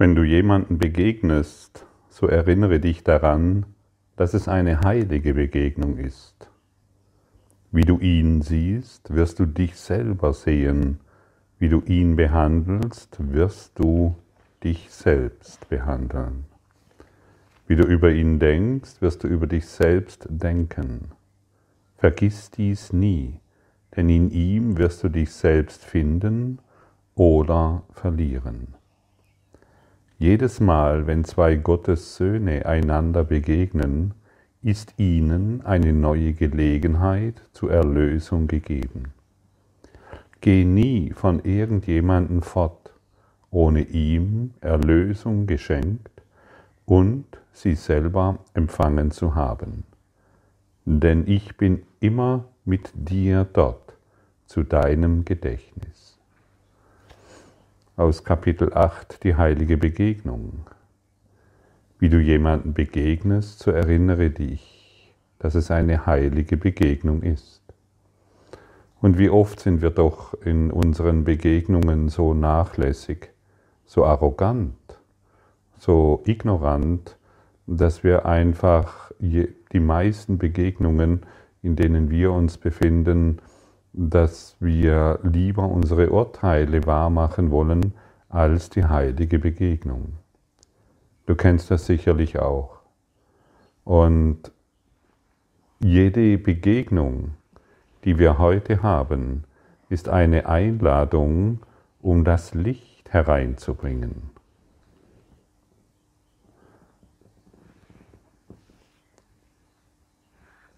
Wenn du jemanden begegnest, so erinnere dich daran, dass es eine heilige Begegnung ist. Wie du ihn siehst, wirst du dich selber sehen. Wie du ihn behandelst, wirst du dich selbst behandeln. Wie du über ihn denkst, wirst du über dich selbst denken. Vergiss dies nie, denn in ihm wirst du dich selbst finden oder verlieren. Jedes Mal, wenn zwei Gottes Söhne einander begegnen, ist ihnen eine neue Gelegenheit zur Erlösung gegeben. Geh nie von irgendjemandem fort, ohne ihm Erlösung geschenkt und sie selber empfangen zu haben. Denn ich bin immer mit dir dort zu deinem Gedächtnis aus Kapitel 8 die heilige Begegnung. Wie du jemanden begegnest, so erinnere dich, dass es eine heilige Begegnung ist. Und wie oft sind wir doch in unseren Begegnungen so nachlässig, so arrogant, so ignorant, dass wir einfach die meisten Begegnungen, in denen wir uns befinden, dass wir lieber unsere Urteile wahrmachen wollen als die heilige Begegnung. Du kennst das sicherlich auch. Und jede Begegnung, die wir heute haben, ist eine Einladung, um das Licht hereinzubringen.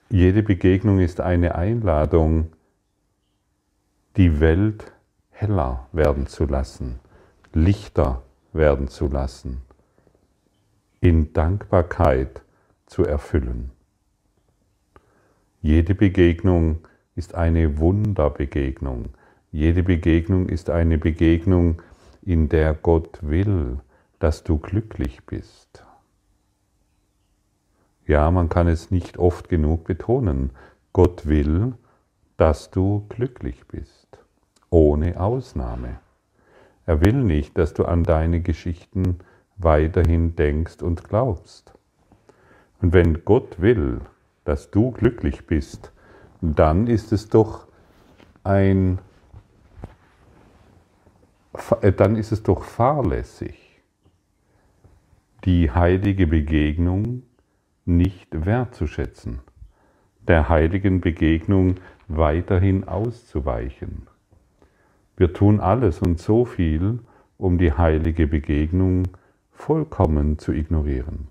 Jede Begegnung ist eine Einladung, die Welt heller werden zu lassen, lichter werden zu lassen, in Dankbarkeit zu erfüllen. Jede Begegnung ist eine Wunderbegegnung. Jede Begegnung ist eine Begegnung, in der Gott will, dass du glücklich bist. Ja, man kann es nicht oft genug betonen. Gott will, dass du glücklich bist ohne Ausnahme. Er will nicht, dass du an deine Geschichten weiterhin denkst und glaubst. Und wenn Gott will, dass du glücklich bist, dann ist es doch ein äh, dann ist es doch fahrlässig, die heilige Begegnung nicht wertzuschätzen, der heiligen Begegnung weiterhin auszuweichen. Wir tun alles und so viel, um die heilige Begegnung vollkommen zu ignorieren,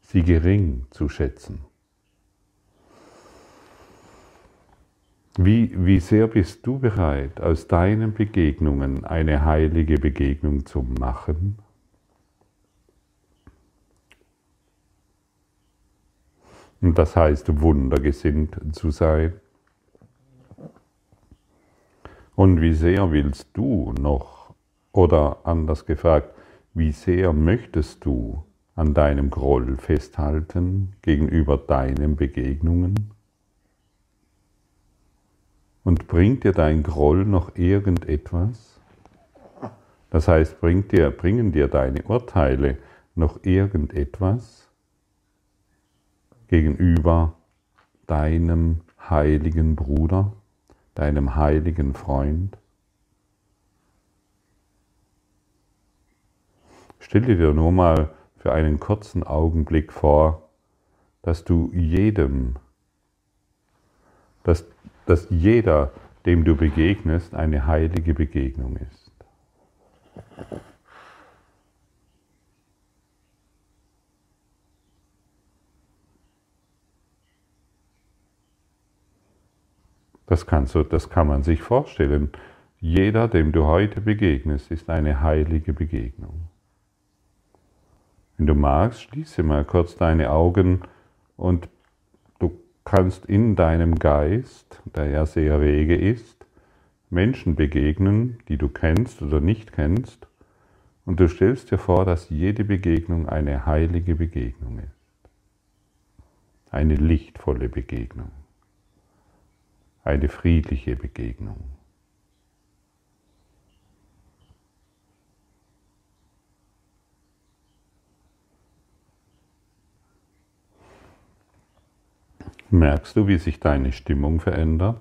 sie gering zu schätzen. Wie, wie sehr bist du bereit, aus deinen Begegnungen eine heilige Begegnung zu machen? Und das heißt, wundergesinnt zu sein. Und wie sehr willst du noch, oder anders gefragt, wie sehr möchtest du an deinem Groll festhalten gegenüber deinen Begegnungen? Und bringt dir dein Groll noch irgendetwas? Das heißt, bringt dir, bringen dir deine Urteile noch irgendetwas gegenüber deinem heiligen Bruder? Deinem heiligen Freund? Stelle dir nur mal für einen kurzen Augenblick vor, dass du jedem, dass, dass jeder, dem du begegnest, eine heilige Begegnung ist. Das, kannst du, das kann man sich vorstellen. Jeder, dem du heute begegnest, ist eine heilige Begegnung. Wenn du magst, schließe mal kurz deine Augen und du kannst in deinem Geist, der ja sehr rege ist, Menschen begegnen, die du kennst oder nicht kennst, und du stellst dir vor, dass jede Begegnung eine heilige Begegnung ist, eine lichtvolle Begegnung eine friedliche Begegnung. Merkst du, wie sich deine Stimmung verändert?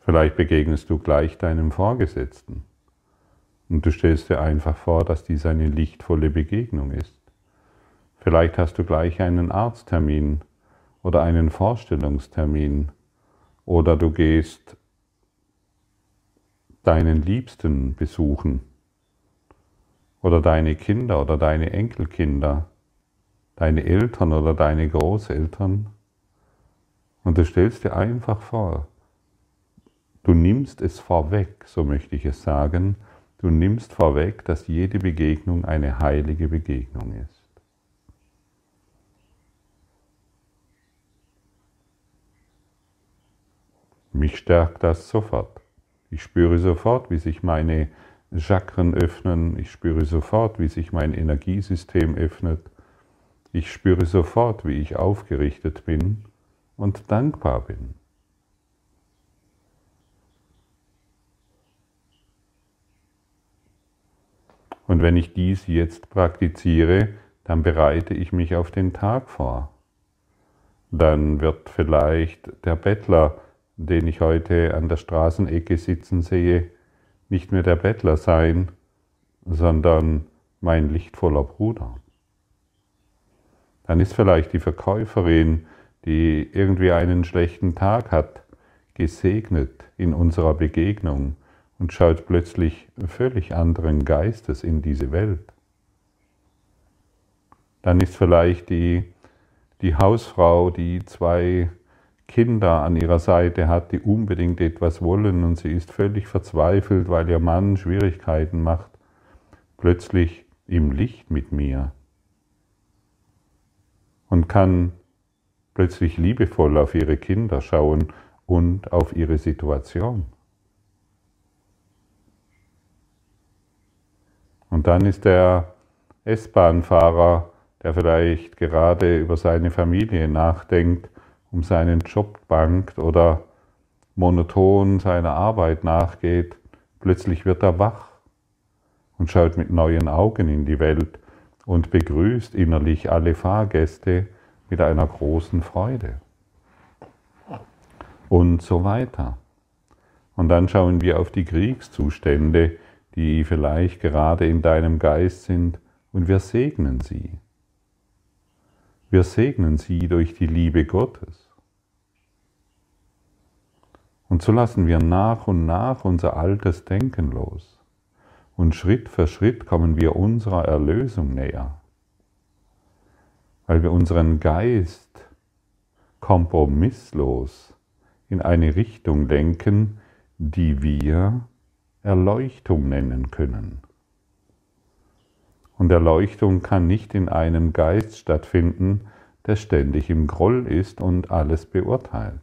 Vielleicht begegnest du gleich deinem Vorgesetzten und du stellst dir einfach vor, dass dies eine lichtvolle Begegnung ist. Vielleicht hast du gleich einen Arzttermin oder einen Vorstellungstermin oder du gehst deinen Liebsten besuchen oder deine Kinder oder deine Enkelkinder, deine Eltern oder deine Großeltern. Und du stellst dir einfach vor, du nimmst es vorweg, so möchte ich es sagen, du nimmst vorweg, dass jede Begegnung eine heilige Begegnung ist. Mich stärkt das sofort. Ich spüre sofort, wie sich meine Chakren öffnen. Ich spüre sofort, wie sich mein Energiesystem öffnet. Ich spüre sofort, wie ich aufgerichtet bin und dankbar bin. Und wenn ich dies jetzt praktiziere, dann bereite ich mich auf den Tag vor. Dann wird vielleicht der Bettler den ich heute an der Straßenecke sitzen sehe, nicht mehr der Bettler sein, sondern mein lichtvoller Bruder. Dann ist vielleicht die Verkäuferin, die irgendwie einen schlechten Tag hat, gesegnet in unserer Begegnung und schaut plötzlich völlig anderen Geistes in diese Welt. Dann ist vielleicht die, die Hausfrau, die zwei Kinder an ihrer Seite hat, die unbedingt etwas wollen und sie ist völlig verzweifelt, weil ihr Mann Schwierigkeiten macht, plötzlich im Licht mit mir und kann plötzlich liebevoll auf ihre Kinder schauen und auf ihre Situation. Und dann ist der S-Bahn-Fahrer, der vielleicht gerade über seine Familie nachdenkt, um seinen Job bangt oder monoton seiner Arbeit nachgeht, plötzlich wird er wach und schaut mit neuen Augen in die Welt und begrüßt innerlich alle Fahrgäste mit einer großen Freude. Und so weiter. Und dann schauen wir auf die Kriegszustände, die vielleicht gerade in deinem Geist sind, und wir segnen sie. Wir segnen sie durch die Liebe Gottes. Und so lassen wir nach und nach unser altes Denken los. Und Schritt für Schritt kommen wir unserer Erlösung näher, weil wir unseren Geist kompromisslos in eine Richtung lenken, die wir Erleuchtung nennen können. Und Erleuchtung kann nicht in einem Geist stattfinden, der ständig im Groll ist und alles beurteilt.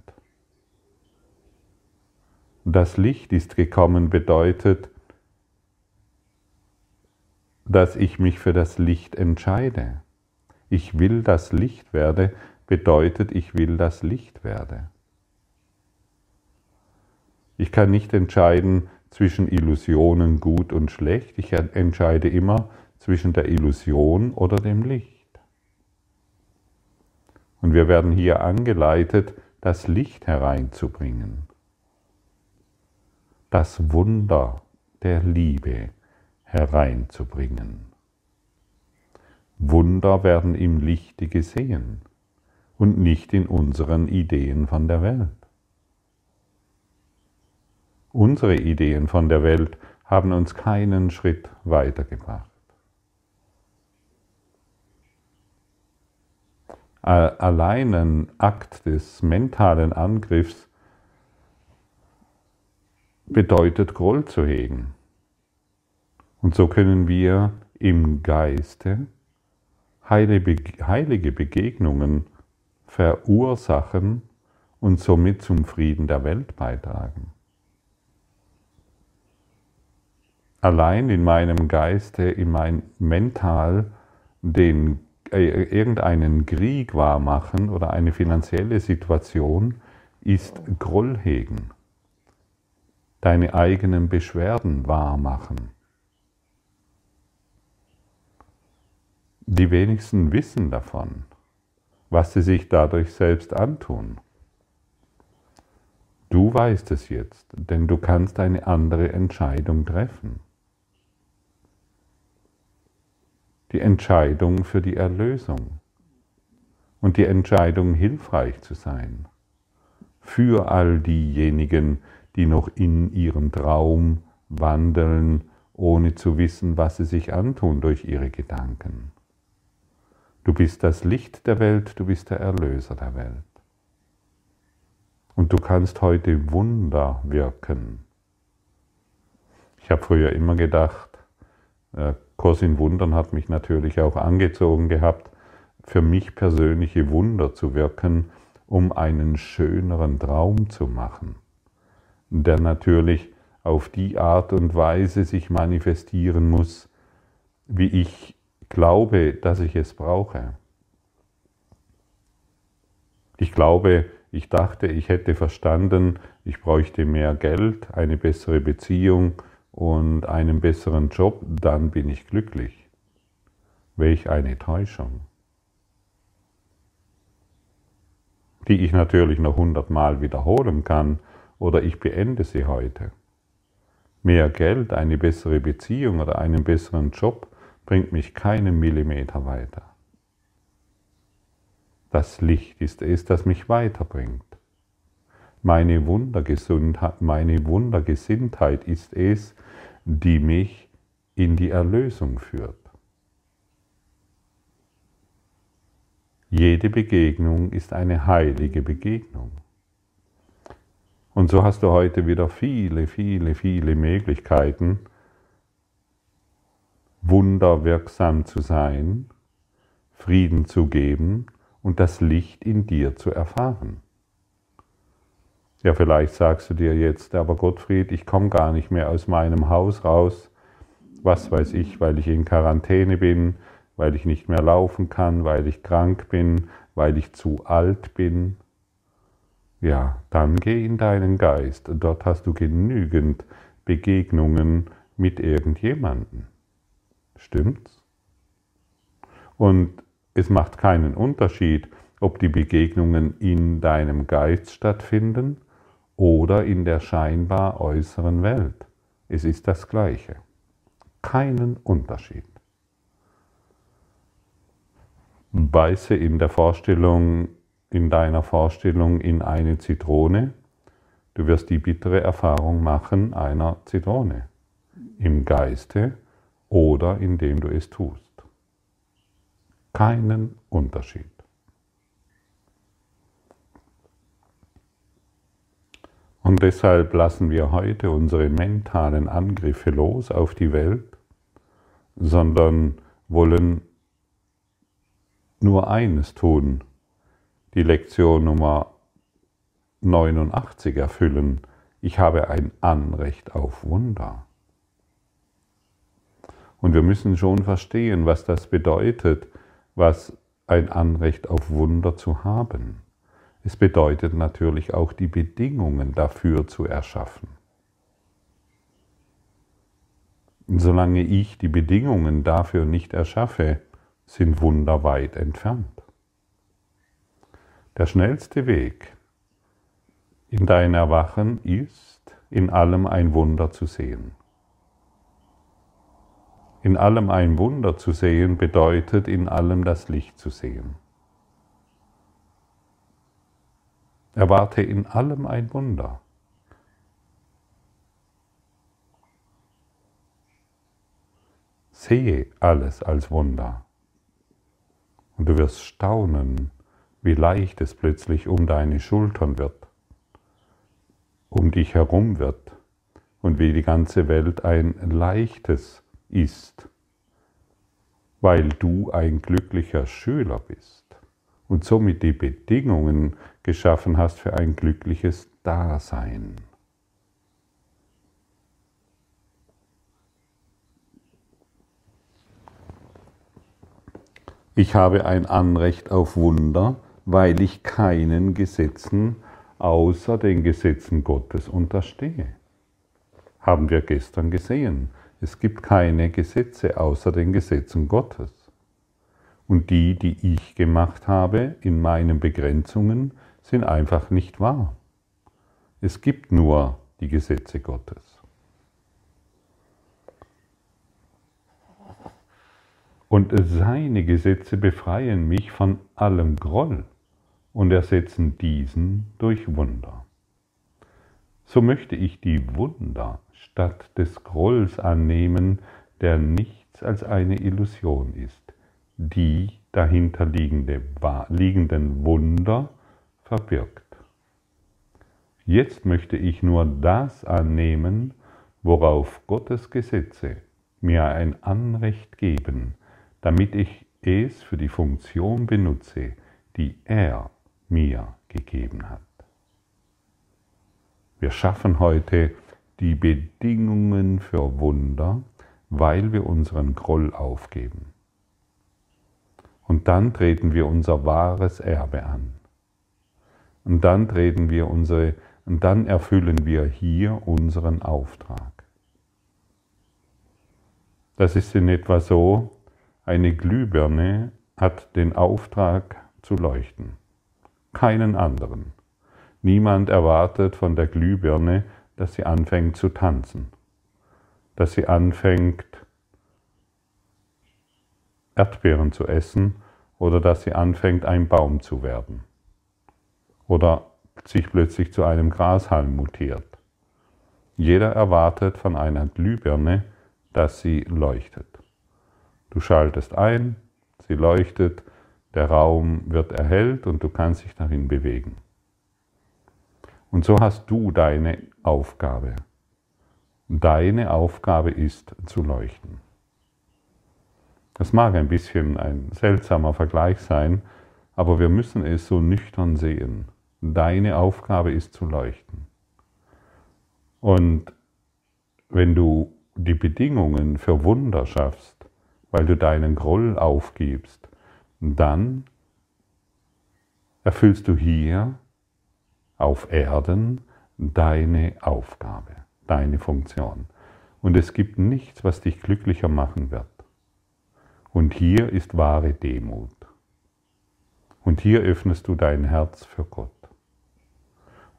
Das Licht ist gekommen bedeutet, dass ich mich für das Licht entscheide. Ich will das Licht werde, bedeutet, ich will das Licht werde. Ich kann nicht entscheiden zwischen Illusionen gut und schlecht. Ich entscheide immer zwischen der Illusion oder dem Licht. Und wir werden hier angeleitet, das Licht hereinzubringen. Das Wunder der Liebe hereinzubringen. Wunder werden im Lichte gesehen und nicht in unseren Ideen von der Welt. Unsere Ideen von der Welt haben uns keinen Schritt weitergebracht. Allein ein Akt des mentalen Angriffs bedeutet Groll zu hegen. Und so können wir im Geiste heilige Begegnungen verursachen und somit zum Frieden der Welt beitragen. Allein in meinem Geiste, in mein Mental den irgendeinen Krieg wahrmachen oder eine finanzielle Situation ist Groll hegen. Deine eigenen Beschwerden wahrmachen. Die wenigsten wissen davon. was sie sich dadurch selbst antun. Du weißt es jetzt, denn du kannst eine andere Entscheidung treffen. Die Entscheidung für die Erlösung und die Entscheidung, hilfreich zu sein für all diejenigen, die noch in ihrem Traum wandeln, ohne zu wissen, was sie sich antun durch ihre Gedanken. Du bist das Licht der Welt, du bist der Erlöser der Welt. Und du kannst heute Wunder wirken. Ich habe früher immer gedacht, äh, Kurs in Wundern hat mich natürlich auch angezogen gehabt, für mich persönliche Wunder zu wirken, um einen schöneren Traum zu machen, der natürlich auf die Art und Weise sich manifestieren muss, wie ich glaube, dass ich es brauche. Ich glaube, ich dachte, ich hätte verstanden, ich bräuchte mehr Geld, eine bessere Beziehung und einen besseren Job, dann bin ich glücklich. Welch eine Täuschung. Die ich natürlich noch hundertmal wiederholen kann oder ich beende sie heute. Mehr Geld, eine bessere Beziehung oder einen besseren Job bringt mich keinen Millimeter weiter. Das Licht ist es, das mich weiterbringt. Meine Wundergesundheit, meine Wundergesinntheit ist es, die mich in die Erlösung führt. Jede Begegnung ist eine heilige Begegnung. Und so hast du heute wieder viele, viele, viele Möglichkeiten, wunderwirksam zu sein, Frieden zu geben und das Licht in dir zu erfahren. Ja, vielleicht sagst du dir jetzt, aber Gottfried, ich komme gar nicht mehr aus meinem Haus raus. Was weiß ich, weil ich in Quarantäne bin, weil ich nicht mehr laufen kann, weil ich krank bin, weil ich zu alt bin. Ja, dann geh in deinen Geist. Dort hast du genügend Begegnungen mit irgendjemanden. Stimmt's? Und es macht keinen Unterschied, ob die Begegnungen in deinem Geist stattfinden oder in der scheinbar äußeren Welt. Es ist das Gleiche. Keinen Unterschied. Beiße in der Vorstellung, in deiner Vorstellung in eine Zitrone. Du wirst die bittere Erfahrung machen einer Zitrone. Im Geiste oder indem du es tust keinen Unterschied. Und deshalb lassen wir heute unsere mentalen Angriffe los auf die Welt, sondern wollen nur eines tun, die Lektion Nummer 89 erfüllen. Ich habe ein Anrecht auf Wunder. Und wir müssen schon verstehen, was das bedeutet, was ein Anrecht auf Wunder zu haben. Es bedeutet natürlich auch die Bedingungen dafür zu erschaffen. Und solange ich die Bedingungen dafür nicht erschaffe, sind Wunder weit entfernt. Der schnellste Weg in dein Erwachen ist, in allem ein Wunder zu sehen. In allem ein Wunder zu sehen bedeutet, in allem das Licht zu sehen. Erwarte in allem ein Wunder. Sehe alles als Wunder. Und du wirst staunen, wie leicht es plötzlich um deine Schultern wird, um dich herum wird und wie die ganze Welt ein leichtes ist, weil du ein glücklicher Schüler bist und somit die Bedingungen geschaffen hast für ein glückliches Dasein. Ich habe ein Anrecht auf Wunder, weil ich keinen Gesetzen außer den Gesetzen Gottes unterstehe. Haben wir gestern gesehen. Es gibt keine Gesetze außer den Gesetzen Gottes. Und die, die ich gemacht habe in meinen Begrenzungen, sind einfach nicht wahr. Es gibt nur die Gesetze Gottes. Und seine Gesetze befreien mich von allem Groll und ersetzen diesen durch Wunder. So möchte ich die Wunder statt des Grolls annehmen, der nichts als eine Illusion ist, die dahinterliegende liegenden Wunder verbirgt. Jetzt möchte ich nur das annehmen, worauf Gottes Gesetze mir ein Anrecht geben, damit ich es für die Funktion benutze, die er mir gegeben hat. Wir schaffen heute die Bedingungen für Wunder, weil wir unseren Groll aufgeben. Und dann treten wir unser wahres Erbe an. Und dann treten wir unsere, und dann erfüllen wir hier unseren Auftrag. Das ist in etwa so, eine Glühbirne hat den Auftrag zu leuchten, keinen anderen. Niemand erwartet von der Glühbirne, dass sie anfängt zu tanzen, dass sie anfängt Erdbeeren zu essen oder dass sie anfängt ein Baum zu werden oder sich plötzlich zu einem Grashalm mutiert. Jeder erwartet von einer Glühbirne, dass sie leuchtet. Du schaltest ein, sie leuchtet, der Raum wird erhellt und du kannst dich darin bewegen. Und so hast du deine Aufgabe. Deine Aufgabe ist zu leuchten. Das mag ein bisschen ein seltsamer Vergleich sein, aber wir müssen es so nüchtern sehen. Deine Aufgabe ist zu leuchten. Und wenn du die Bedingungen für Wunder schaffst, weil du deinen Groll aufgibst, dann erfüllst du hier auf Erden deine Aufgabe, deine Funktion. Und es gibt nichts, was dich glücklicher machen wird. Und hier ist wahre Demut. Und hier öffnest du dein Herz für Gott.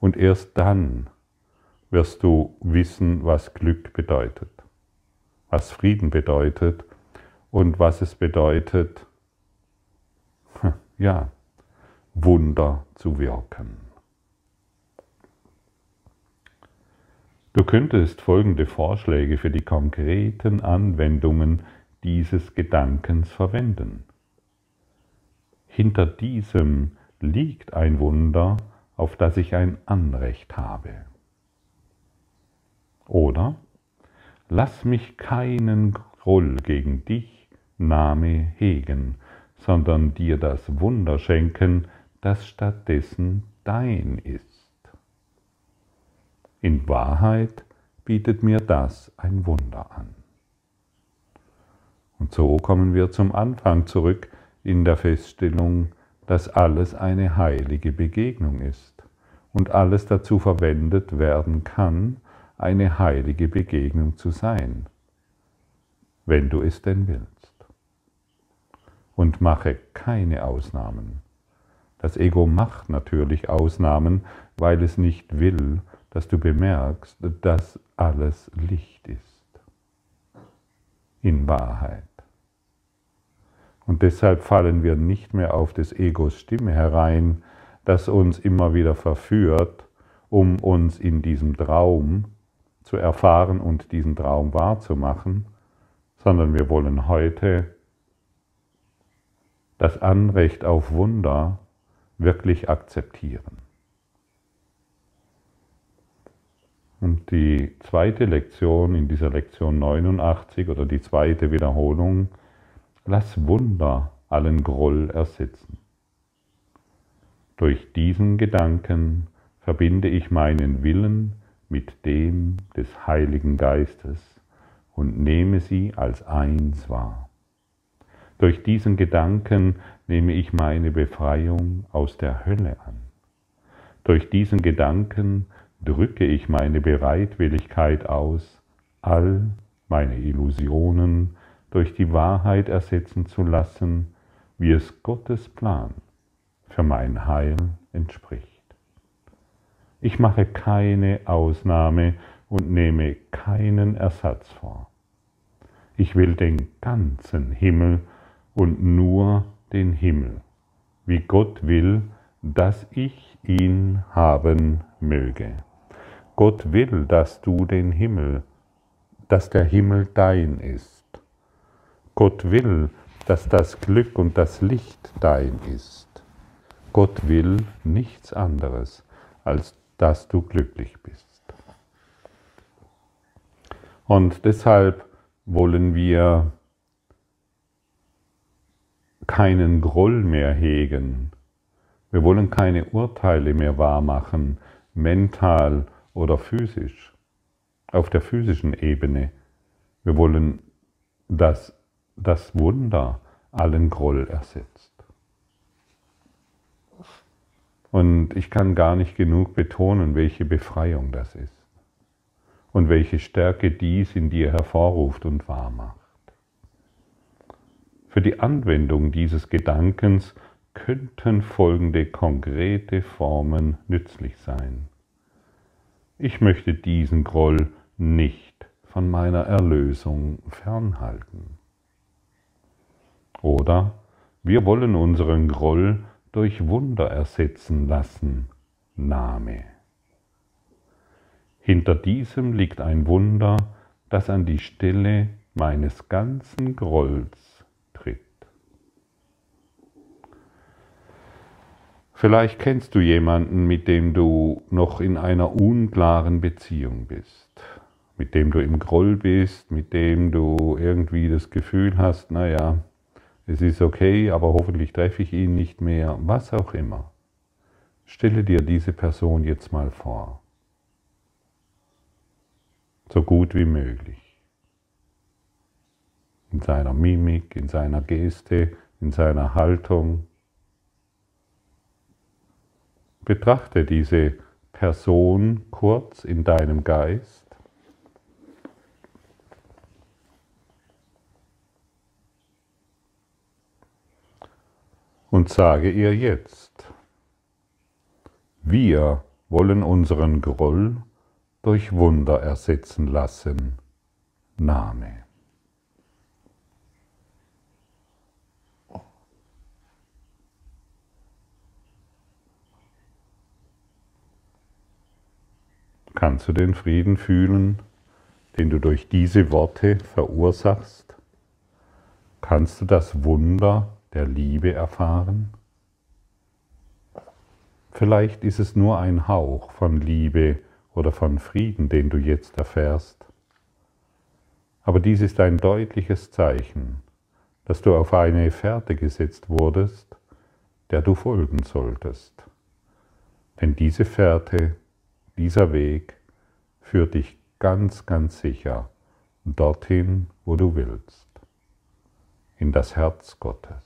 Und erst dann wirst du wissen, was Glück bedeutet, was Frieden bedeutet und was es bedeutet, ja, Wunder zu wirken. Du könntest folgende Vorschläge für die konkreten Anwendungen dieses Gedankens verwenden. Hinter diesem liegt ein Wunder, auf das ich ein Anrecht habe. Oder lass mich keinen Groll gegen dich, Name hegen, sondern dir das Wunder schenken, das stattdessen dein ist. In Wahrheit bietet mir das ein Wunder an. Und so kommen wir zum Anfang zurück in der Feststellung, dass alles eine heilige Begegnung ist und alles dazu verwendet werden kann, eine heilige Begegnung zu sein, wenn du es denn willst. Und mache keine Ausnahmen. Das Ego macht natürlich Ausnahmen, weil es nicht will, dass du bemerkst, dass alles Licht ist. In Wahrheit. Und deshalb fallen wir nicht mehr auf des Egos Stimme herein, das uns immer wieder verführt, um uns in diesem Traum zu erfahren und diesen Traum wahrzumachen, sondern wir wollen heute das Anrecht auf Wunder wirklich akzeptieren. Und die zweite Lektion in dieser Lektion 89 oder die zweite Wiederholung, lass Wunder allen Groll ersetzen. Durch diesen Gedanken verbinde ich meinen Willen mit dem des Heiligen Geistes und nehme sie als eins wahr. Durch diesen Gedanken nehme ich meine Befreiung aus der Hölle an. Durch diesen Gedanken drücke ich meine Bereitwilligkeit aus, all meine Illusionen durch die Wahrheit ersetzen zu lassen wie es Gottes Plan für mein Heil entspricht. Ich mache keine Ausnahme und nehme keinen Ersatz vor. Ich will den ganzen Himmel und nur den Himmel, wie Gott will, dass ich ihn haben möge. Gott will, dass du den Himmel, dass der Himmel dein ist. Gott will, dass das Glück und das Licht dein ist. Gott will nichts anderes, als dass du glücklich bist. Und deshalb wollen wir keinen Groll mehr hegen. Wir wollen keine Urteile mehr wahrmachen, mental oder physisch, auf der physischen Ebene. Wir wollen, dass das Wunder allen Groll ersetzt. Und ich kann gar nicht genug betonen, welche Befreiung das ist und welche Stärke dies in dir hervorruft und wahrmacht. Für die Anwendung dieses Gedankens könnten folgende konkrete Formen nützlich sein. Ich möchte diesen Groll nicht von meiner Erlösung fernhalten. Oder wir wollen unseren Groll durch Wunder ersetzen lassen. Name. Hinter diesem liegt ein Wunder, das an die Stelle meines ganzen Grolls tritt. Vielleicht kennst du jemanden, mit dem du noch in einer unklaren Beziehung bist, mit dem du im Groll bist, mit dem du irgendwie das Gefühl hast, naja, es ist okay, aber hoffentlich treffe ich ihn nicht mehr, was auch immer. Stelle dir diese Person jetzt mal vor so gut wie möglich. In seiner Mimik, in seiner Geste, in seiner Haltung. Betrachte diese Person kurz in deinem Geist. Und sage ihr jetzt, wir wollen unseren Groll durch Wunder ersetzen lassen. Name. Kannst du den Frieden fühlen, den du durch diese Worte verursachst? Kannst du das Wunder der Liebe erfahren? Vielleicht ist es nur ein Hauch von Liebe, oder von Frieden, den du jetzt erfährst. Aber dies ist ein deutliches Zeichen, dass du auf eine Fährte gesetzt wurdest, der du folgen solltest. Denn diese Fährte, dieser Weg führt dich ganz, ganz sicher dorthin, wo du willst, in das Herz Gottes.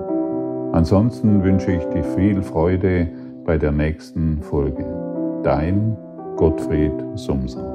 Ansonsten wünsche ich dir viel Freude bei der nächsten Folge. Dein Gottfried Sumser.